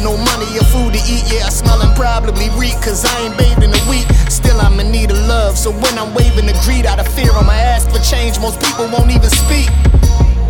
with no money or food to eat. Yeah, I smell and probably reek, cause I ain't bathed in a week. Still, I'm in need of love. So when I'm waving the greed out of fear, I'ma ask for change. Most people won't even speak.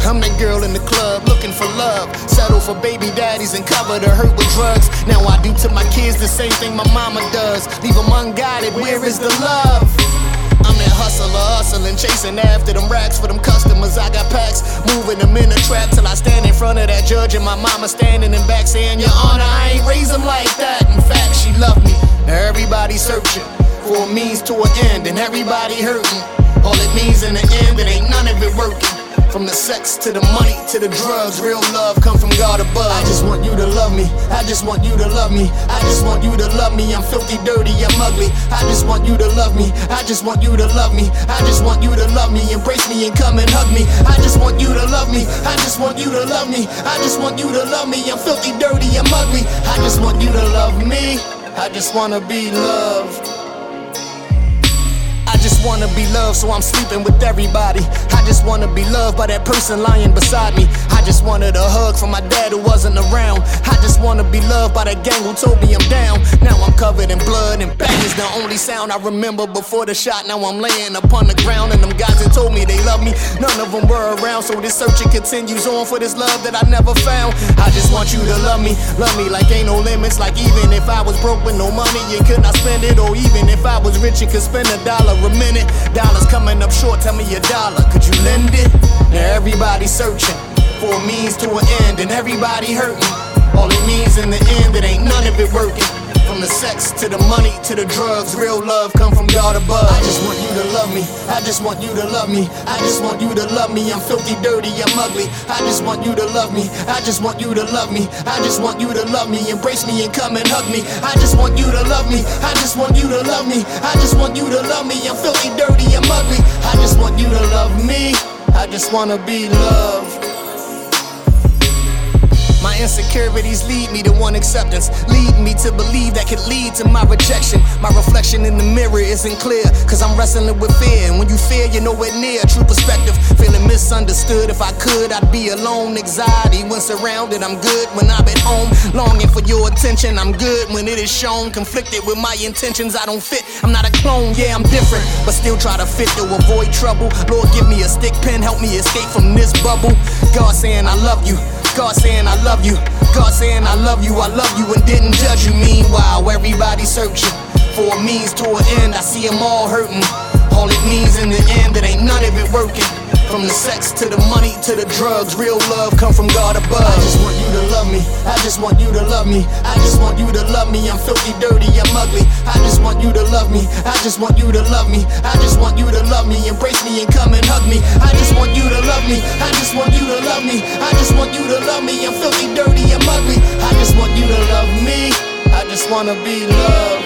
I'm that girl in the club looking for love. Settle for baby daddies and cover the hurt with drugs. Now I do to my kids the same thing my mama does. Leave them unguided, where is the love? I'm that hustler, hustling, chasing after them racks for them customers. I got packs, moving them in the trap till I stand in front of that judge and my mama standing in back saying, Your Honor, I ain't raise them like that. In fact, she loved me. Now everybody searching for a means to an end, and everybody hurting. All it means in the end, it ain't none of it working. From the sex to the money to the drugs, real love come from God above. I just want you to love me. I just want you to love me. I just want you to love me. I'm filthy, dirty, I'm ugly. I just want you to love me. I just want you to love me. I just want you to love me. Embrace me and come and hug me. I just want you to love me. I just want you to love me. I just want you to love me. I'm filthy, dirty, I'm ugly. I just want you to love me. I just wanna be loved. I just wanna be loved, so I'm sleeping with everybody. I just wanna be loved by that person lying beside me. I just wanted a hug from my dad who wasn't around. I just wanna be loved by the gang who told me I'm down. Now I'm covered in blood, and bang is the only sound I remember before the shot. Now I'm laying upon the ground, and them guys that told me they love me, none of them were around. So this searching continues on for this love that I never found. I just want you to love me, love me like ain't no limits. Like even if I was broke with no money and could not spend it, or even if I was rich and could spend a dollar minute. Dollars coming up short, tell me a dollar, could you lend it? Now everybody's searching for a means to an end, and everybody hurting. All it means in the end, it ain't none of it working. From the sex to the money to the drugs, real love come from God above. I just want you to love me. I just want you to love me. I just want you to love me. I'm filthy, dirty, I'm ugly. I just want you to love me. I just want you to love me. I just want you to love me. Embrace me and come and hug me. I just want you to love me. I just want you to love me. I just want you to love me. I'm filthy, dirty, I'm ugly. I just want you to love me. I just wanna be loved. Insecurities lead me to one acceptance, lead me to believe that could lead to my rejection. My reflection in the mirror isn't clear, cause I'm wrestling with fear. And when you fear, you're nowhere near true perspective. Feeling misunderstood, if I could, I'd be alone. Anxiety when surrounded, I'm good when I'm at home. Longing for your attention, I'm good when it is shown. Conflicted with my intentions, I don't fit. I'm not a clone, yeah, I'm different, but still try to fit to avoid trouble. Lord, give me a stick pen, help me escape from this bubble. God saying, I love you. God saying I love you. God saying I love you, I love you and didn't judge you. Meanwhile, everybody searching for a means to an end. I see them all hurting. All it means in the end, it ain't none of it working. From the sex to the money to the drugs, real love come from God above. I just want you to love me. I just want you to love me. I just want you to love me. I'm filthy, dirty, I'm ugly. Want you to love me. I just want you to love me. I just want you to love me. Embrace me and come and hug me. I just want you to love me. I just want you to love me. I just want you to love me. I'm filthy, dirty, I'm ugly. I just want you to love me. I just wanna be loved.